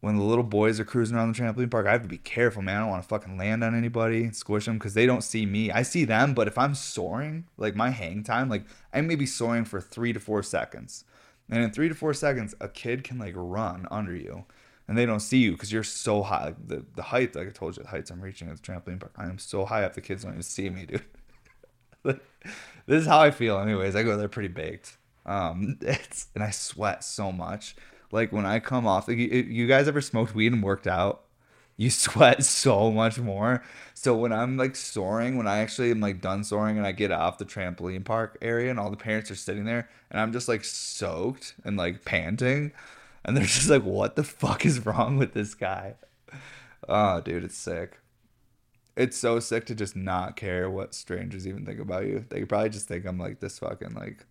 when the little boys are cruising around the trampoline park, I have to be careful, man. I don't want to fucking land on anybody, squish them because they don't see me. I see them, but if I'm soaring, like my hang time, like I may be soaring for three to four seconds. And in three to four seconds, a kid can like run under you and they don't see you because you're so high. Like the, the height, like I told you, the heights I'm reaching at the trampoline park, I am so high up, the kids don't even see me, dude. this is how I feel, anyways. I go there pretty baked. Um, it's and I sweat so much. Like when I come off, like, you, you guys ever smoked weed and worked out? You sweat so much more. So when I'm like soaring, when I actually am like done soaring and I get off the trampoline park area and all the parents are sitting there and I'm just like soaked and like panting, and they're just like, "What the fuck is wrong with this guy?" Oh, dude, it's sick. It's so sick to just not care what strangers even think about you. They probably just think I'm like this fucking like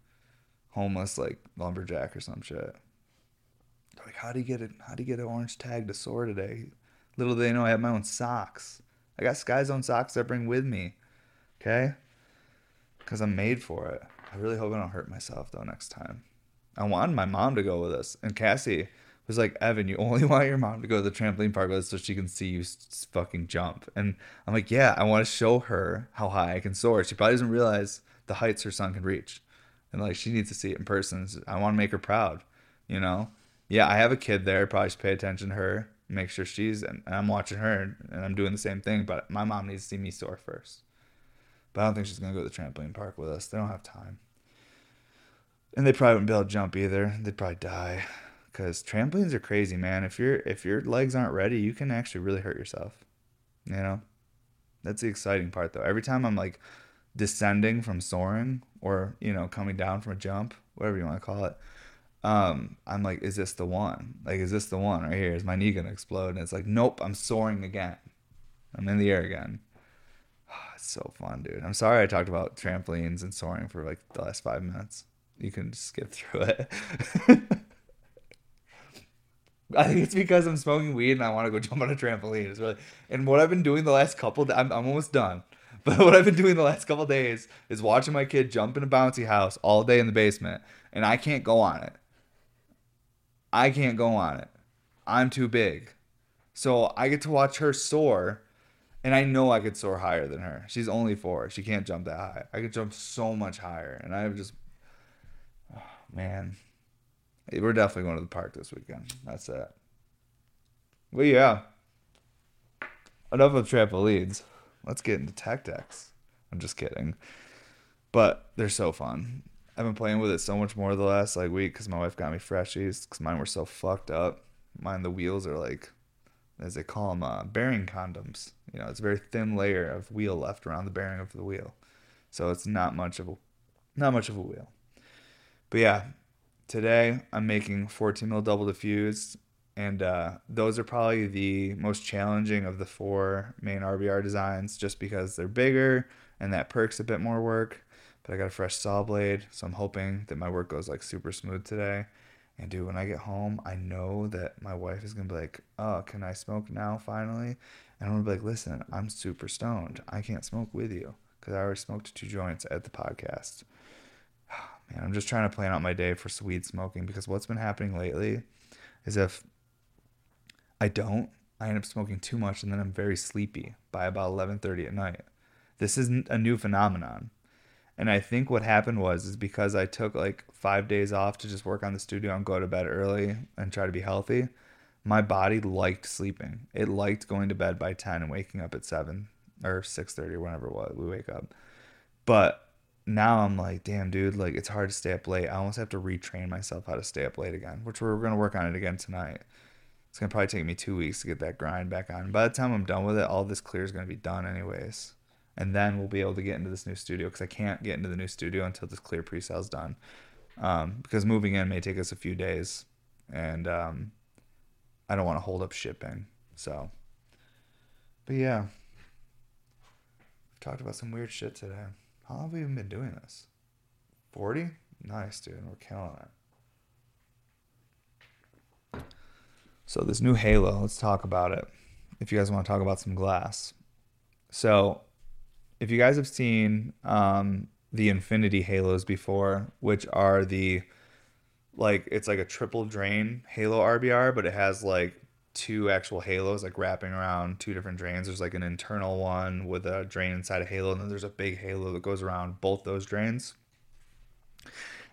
homeless like lumberjack or some shit like, how do you get it? How do you get an orange tag to soar today? Little do they know I have my own socks. I got Sky Zone socks I bring with me. Okay? Because I'm made for it. I really hope I don't hurt myself though next time. I wanted my mom to go with us, and Cassie was like, "Evan, you only want your mom to go to the trampoline park with us so she can see you fucking jump." And I'm like, "Yeah, I want to show her how high I can soar. She probably doesn't realize the heights her son can reach, and like she needs to see it in person. I want to make her proud, you know." Yeah, I have a kid there. Probably should pay attention to her, make sure she's, and I'm watching her, and I'm doing the same thing. But my mom needs to see me soar first. But I don't think she's gonna go to the trampoline park with us. They don't have time, and they probably wouldn't be able to jump either. They'd probably die, because trampolines are crazy, man. If your if your legs aren't ready, you can actually really hurt yourself. You know, that's the exciting part, though. Every time I'm like descending from soaring, or you know, coming down from a jump, whatever you want to call it um, I'm like, is this the one? Like, is this the one right here? Is my knee gonna explode? And it's like, nope, I'm soaring again. I'm in the air again. Oh, it's so fun, dude. I'm sorry I talked about trampolines and soaring for like the last five minutes. You can skip through it. I think it's because I'm smoking weed and I want to go jump on a trampoline. It's really, and what I've been doing the last couple, I'm, I'm almost done. But what I've been doing the last couple days is watching my kid jump in a bouncy house all day in the basement, and I can't go on it I can't go on it. I'm too big. So I get to watch her soar, and I know I could soar higher than her. She's only four. She can't jump that high. I could jump so much higher. And I'm just, oh, man. We're definitely going to the park this weekend. That's it. Well, yeah. Enough of trampolines. Let's get into tech decks. I'm just kidding. But they're so fun. I've been playing with it so much more the last like week because my wife got me freshies because mine were so fucked up. Mine the wheels are like, as they call them, uh, bearing condoms. You know, it's a very thin layer of wheel left around the bearing of the wheel, so it's not much of a, not much of a wheel. But yeah, today I'm making 14 mil double diffused, and uh, those are probably the most challenging of the four main RBR designs, just because they're bigger and that perks a bit more work but I got a fresh saw blade, so I'm hoping that my work goes like super smooth today. And dude, when I get home, I know that my wife is gonna be like, "Oh, can I smoke now? Finally?" And I'm gonna be like, "Listen, I'm super stoned. I can't smoke with you because I already smoked two joints at the podcast." Man, I'm just trying to plan out my day for weed smoking because what's been happening lately is if I don't, I end up smoking too much and then I'm very sleepy by about 11:30 at night. This isn't a new phenomenon. And I think what happened was is because I took like five days off to just work on the studio and go to bed early and try to be healthy. My body liked sleeping. It liked going to bed by ten and waking up at seven or six thirty, whenever it was we wake up. But now I'm like, damn, dude, like it's hard to stay up late. I almost have to retrain myself how to stay up late again, which we're gonna work on it again tonight. It's gonna probably take me two weeks to get that grind back on. By the time I'm done with it, all this clear is gonna be done anyways, and then we'll be able to get into this new studio because I can't get into the new studio until this clear pre-sale is done. Um, because moving in may take us a few days, and um, I don't want to hold up shipping. So, but yeah, talked about some weird shit today. How long have we even been doing this? 40? Nice, dude. We're killing it. So, this new Halo, let's talk about it. If you guys want to talk about some glass. So, if you guys have seen um, the Infinity Halos before, which are the like it's like a triple drain Halo RBR, but it has like two actual halos like wrapping around two different drains. There's like an internal one with a drain inside a halo, and then there's a big halo that goes around both those drains.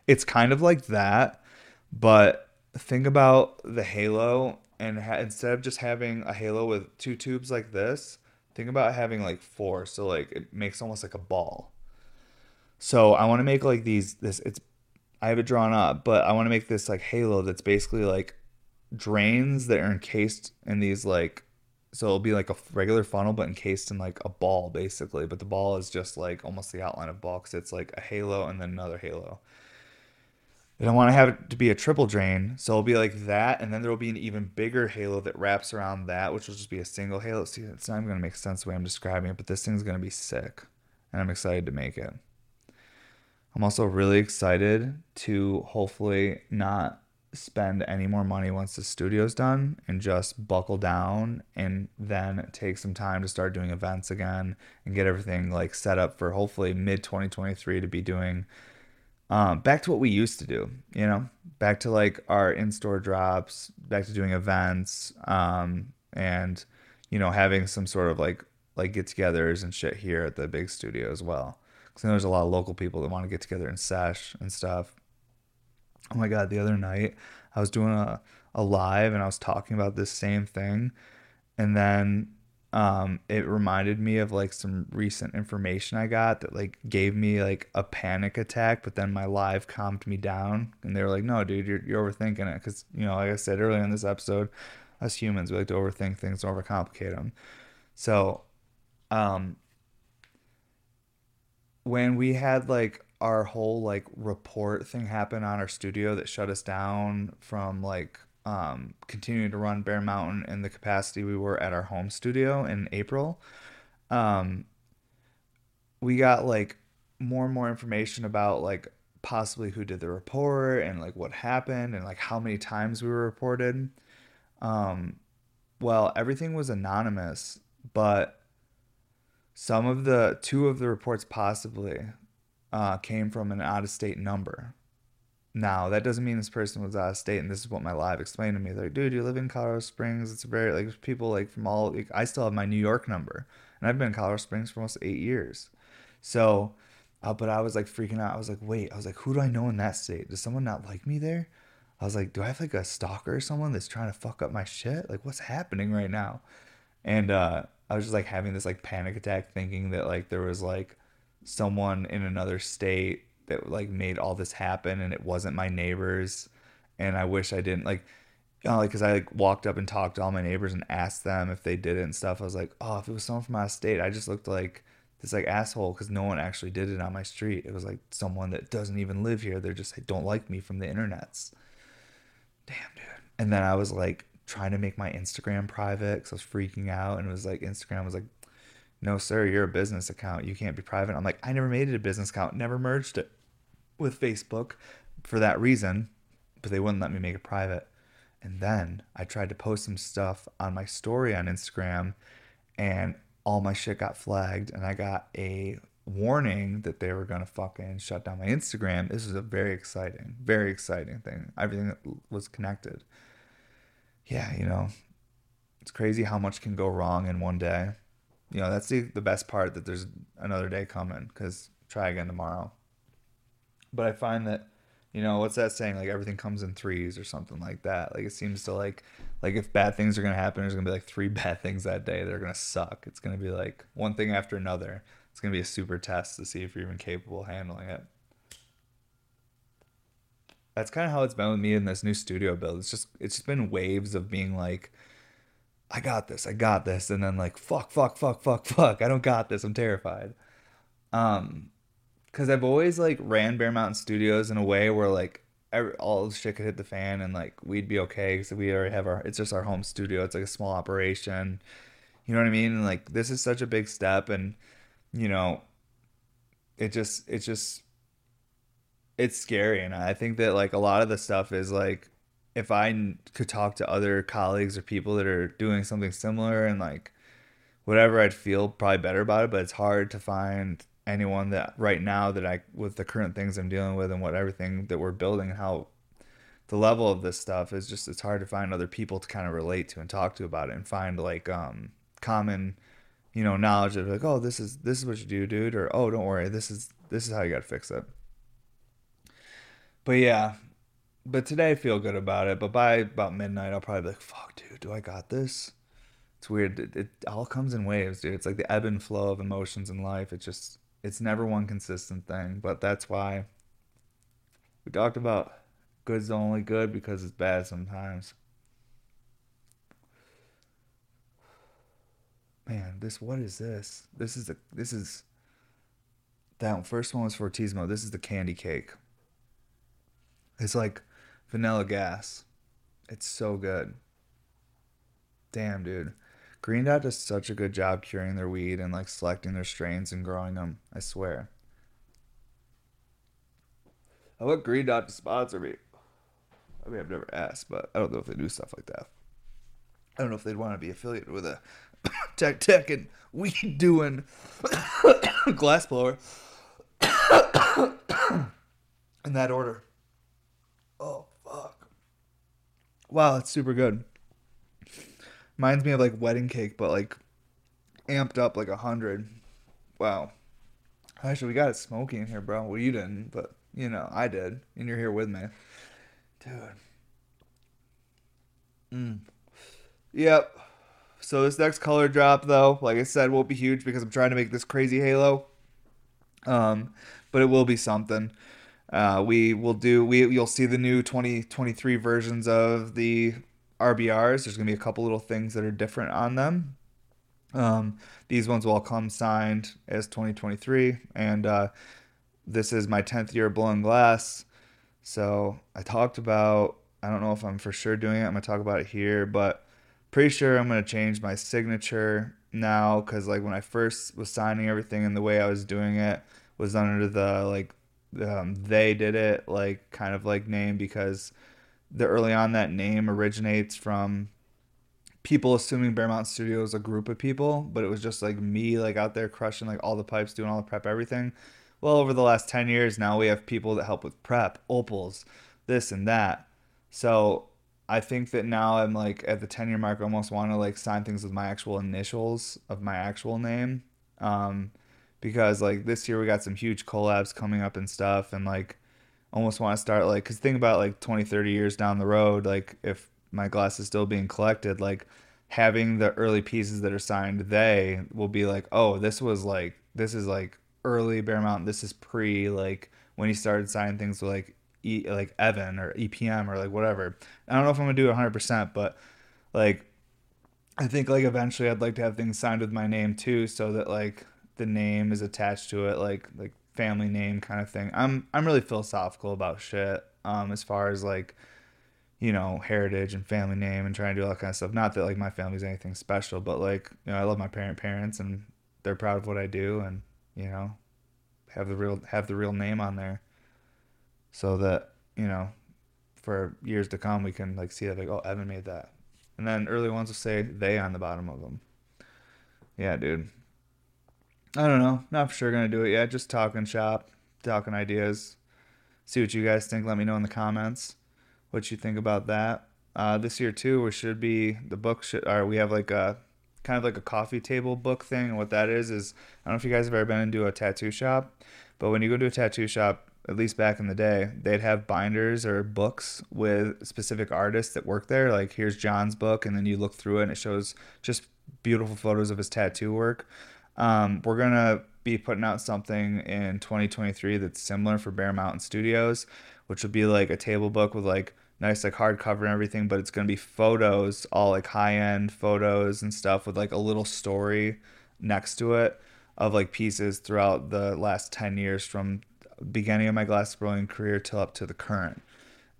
It's kind of like that, but think about the halo and ha- instead of just having a halo with two tubes like this, think about having like four. So like it makes almost like a ball. So I want to make like these this it's I have it drawn up, but I want to make this like halo that's basically like drains that are encased in these like so it'll be like a regular funnel but encased in like a ball basically but the ball is just like almost the outline of ball because it's like a halo and then another halo and i want to have it to be a triple drain so it'll be like that and then there will be an even bigger halo that wraps around that which will just be a single halo. See it's not even going to make sense the way i'm describing it but this thing's going to be sick and i'm excited to make it. I'm also really excited to hopefully not spend any more money once the studio's done and just buckle down and then take some time to start doing events again and get everything like set up for hopefully mid 2023 to be doing um, back to what we used to do you know back to like our in-store drops back to doing events um, and you know having some sort of like like get-togethers and shit here at the big studio as well. Because there's a lot of local people that want to get together and sesh and stuff. Oh my god the other night i was doing a, a live and i was talking about this same thing and then um, it reminded me of like some recent information i got that like gave me like a panic attack but then my live calmed me down. And they were like no dude you're, you're overthinking it. Because you know like i said earlier in this episode us humans we like to overthink things and overcomplicate them so um when we had like our whole like report thing happen on our studio that shut us down from like um, continuing to run Bear Mountain in the capacity we were at our home studio in April. Um, we got like more and more information about like possibly who did the report and like what happened and like how many times we were reported. Um, well, everything was anonymous, but some of the two of the reports possibly uh, came from an out of state number. Now, that doesn't mean this person was out of state, and this is what my live explained to me. They're like, dude, you live in Colorado Springs. It's very, like, people, like, from all, like, I still have my New York number, and I've been in Colorado Springs for almost eight years. So, uh, but I was, like, freaking out. I was like, wait, I was like, who do I know in that state? Does someone not like me there? I was like, do I have, like, a stalker or someone that's trying to fuck up my shit? Like, what's happening right now? And, uh, I was just, like, having this, like, panic attack thinking that, like, there was, like, someone in another state that like made all this happen and it wasn't my neighbors. And i wish i didn't like you know, like because i like walked up and talked to all my neighbors and asked them if they did it and stuff. I was like oh if it was someone from of state i just looked like this like asshole because no one actually did it on my street. It was like someone that doesn't even live here. They're just they don't like me from the internets. Damn dude. And then i was like trying to make my instagram private because i was freaking out. And it was like instagram was like no sir you're a business account. You can't be private. I'm like i never made it a business account. Never merged it with facebook for that reason but they wouldn't let me make it private. And then i tried to post some stuff on my story on instagram and all my shit got flagged and i got a warning that they were going to fucking shut down my instagram. This is a very exciting very exciting thing. Everything was connected. Yeah you know it's crazy how much can go wrong in one day you know that's the, the best part that there's another day coming because try again tomorrow. But i find that you know what's that saying? Like everything comes in threes or something like that. Like it seems to like like if bad things are gonna happen there's gonna be like three bad things that day that are gonna suck. It's gonna be like one thing after another. It's gonna be a super test to see if you're even capable of handling it. That's kind of how it's been with me in this new studio build. It's just it's just been waves of being like, I got this, I got this, and then like fuck, fuck, fuck, fuck, fuck, I don't got this. I'm terrified. Um, because I've always like ran Bear Mountain Studios in a way where like every, all shit could hit the fan and like we'd be okay because we already have our it's just our home studio. It's like a small operation. You know what I mean? And like this is such a big step, and you know, it just it just it's scary, and I think that like a lot of the stuff is like if I could talk to other colleagues or people that are doing something similar and like whatever, I'd feel probably better about it. But it's hard to find anyone that right now that I with the current things I'm dealing with and what everything that we're building and how the level of this stuff is just it's hard to find other people to kind of relate to and talk to about it and find like um common you know knowledge of like oh this is this is what you do dude or oh don't worry this is this is how you got to fix it but yeah but today I feel good about it but by about midnight I'll probably be like fuck dude do I got this it's weird it, it all comes in waves dude it's like the ebb and flow of emotions in life it just it's never one consistent thing, but that's why we talked about good's only good because it's bad sometimes. Man, this what is this? This is a this is that first one was Fortissimo. This is the candy cake. It's like vanilla gas. It's so good. Damn, dude. Green Dot does such a good job curing their weed and like selecting their strains and growing them. I swear. I want Green Dot to sponsor me. I mean, I've never asked, but I don't know if they do stuff like that. I don't know if they'd want to be affiliated with a tech tech and weed doing glass blower in that order. Oh! Wow, it's super good. Reminds me of like wedding cake, but like amped up like a hundred. Wow. Actually, we got it smoky in here, bro. Well, you didn't, but you know, I did, and you're here with me, dude. Mm. Yep. So this next color drop, though, like I said, won't be huge because I'm trying to make this crazy halo. Um, but it will be something. Uh, we will do. We you'll see the new 2023 versions of the RBRs. There's to be a couple little things that are different on them. Um, these ones will all come signed as 2023, and uh, this is my 10th year blowing glass. So I talked about. I don't know if I'm for sure doing it. I'm gonna talk about it here, but pretty sure I'm gonna change my signature now because like when I first was signing everything and the way I was doing it was under the like um, they did it like kind of like name because the early on that name originates from people assuming Bear Mountain Studio is a group of people, but it was just like me like out there crushing like all the pipes, doing all the prep, everything. Well, over the last 10 years now we have people that help with prep, opals, this and that. So I think that now I'm like at the 10 year mark, I almost want to like sign things with my actual initials of my actual name. Um, because like this year we got some huge collabs coming up and stuff. And like, almost want to start like because think about like 20 30 years down the road like if my glass is still being collected like having the early pieces that are signed they will be like oh this was like this is like early bear mountain this is pre like when he started signing things with like e, like evan or epm or like whatever i don't know if i'm gonna do it 100% but like i think like eventually i'd like to have things signed with my name too so that like the name is attached to it like like family name kind of thing. I'm I'm really philosophical about shit. Um, as far as like, you know, heritage and family name and trying to do all that kind of stuff. Not that like my family's anything special, but like, you know, I love my parent parents and they're proud of what I do and, you know, have the real have the real name on there. So that, you know, for years to come we can like see that like, oh Evan made that. And then early ones will say they on the bottom of them. Yeah, dude. I don't know. Not for sure gonna do it yet. Just talking shop, talking ideas. See what you guys think. Let me know in the comments what you think about that. Uh, this year too, we should be the book should. Or we have like a kind of like a coffee table book thing. And what that is is I don't know if you guys have ever been into a tattoo shop, but when you go to a tattoo shop, at least back in the day, they'd have binders or books with specific artists that work there. Like here's John's book, and then you look through it and it shows just beautiful photos of his tattoo work. Um, we're gonna be putting out something in 2023 that's similar for Bear Mountain Studios, which would be like a table book with like nice like hardcover and everything, but it's gonna be photos, all like high end photos and stuff with like a little story next to it of like pieces throughout the last 10 years from beginning of my glass blowing career till up to the current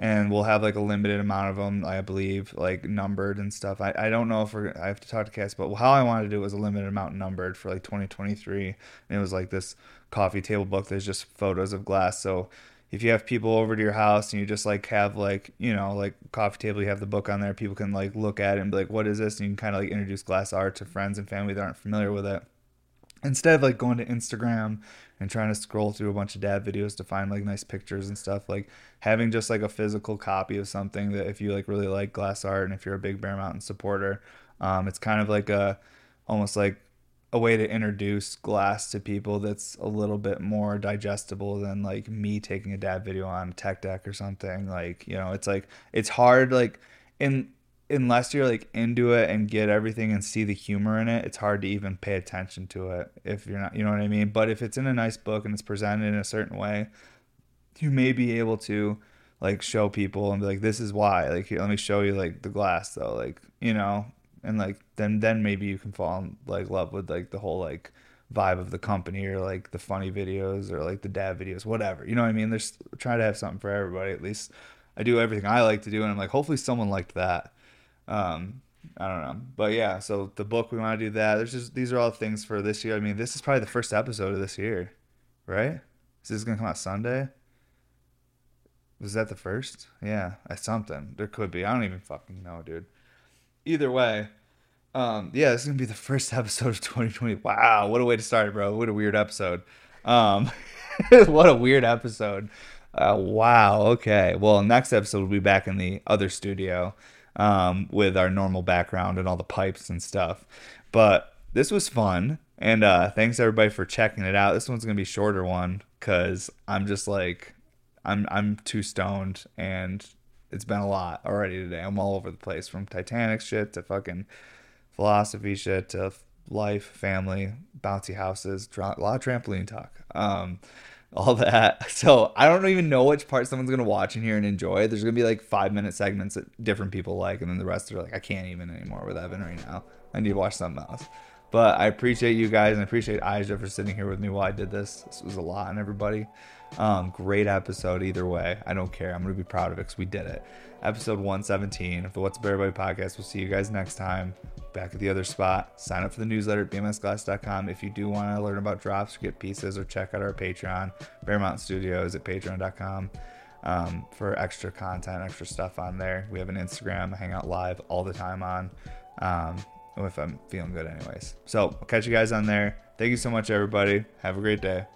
and we'll have like a limited amount of them i believe like numbered and stuff. I, I don't know if we're i have to talk to cass but how i wanted to do it was a limited amount numbered for like 2023 and it was like this coffee table book there's just photos of glass. So if you have people over to your house and you just like have like you know like coffee table you have the book on there people can like look at it and be like what is this? And you can kind of like introduce glass art to friends and family that aren't familiar with it. Instead of like going to Instagram and trying to scroll through a bunch of dad videos to find like nice pictures and stuff, like having just like a physical copy of something that if you like really like glass art and if you're a big Bear Mountain supporter, um, it's kind of like a almost like a way to introduce glass to people that's a little bit more digestible than like me taking a dad video on tech deck or something. Like, you know, it's like it's hard like in unless you're like into it and get everything and see the humor in it, it's hard to even pay attention to it if you're not, you know what I mean? But if it's in a nice book and it's presented in a certain way, you may be able to like show people and be like, this is why. Like, here, let me show you like the glass though, like you know, and like then then maybe you can fall in like love with like the whole like vibe of the company or like the funny videos or like the dad videos, whatever. You know what I mean? There's trying to have something for everybody. At least I do everything I like to do, and I'm like, hopefully someone liked that. Um, I don't know, but yeah. So the book we want to do that. There's just these are all things for this year. I mean, this is probably the first episode of this year, right? Is this gonna come out Sunday? Was that the first? Yeah, something. There could be. I don't even fucking know, dude. Either way, um, yeah, this is gonna be the first episode of 2020. Wow, what a way to start bro. What a weird episode. Um, what a weird episode. Uh, wow. Okay. Well, next episode we'll be back in the other studio um, with our normal background and all the pipes and stuff. But this was fun. And uh, thanks everybody for checking it out. This one's gonna be shorter one because I'm just like I'm I'm too stoned and it's been a lot already today. I'm all over the place from Titanic shit to fucking philosophy shit to life, family, bouncy houses, a lot of trampoline talk. Um, all that. So I don't even know which part someone's gonna watch in here and enjoy. There's gonna be like five minute segments that different people like, and then the rest are like, I can't even anymore with Evan right now. I need to watch something else. But I appreciate you guys and I appreciate Aja for sitting here with me while I did this. This was a lot on everybody. Um, great episode either way. I don't care. I'm gonna be proud of it because we did it. Episode 117 of the What's Up Everybody podcast. We'll see you guys next time back at the other spot. Sign up for the newsletter at bmsglass.com if you do want to learn about drops or get pieces or check out our Patreon, Bear Mountain Studios at patreon.com um, for extra content, extra stuff on there. We have an Instagram, hang out live all the time on um, if I'm feeling good, anyways. So I'll catch you guys on there. Thank you so much, everybody. Have a great day.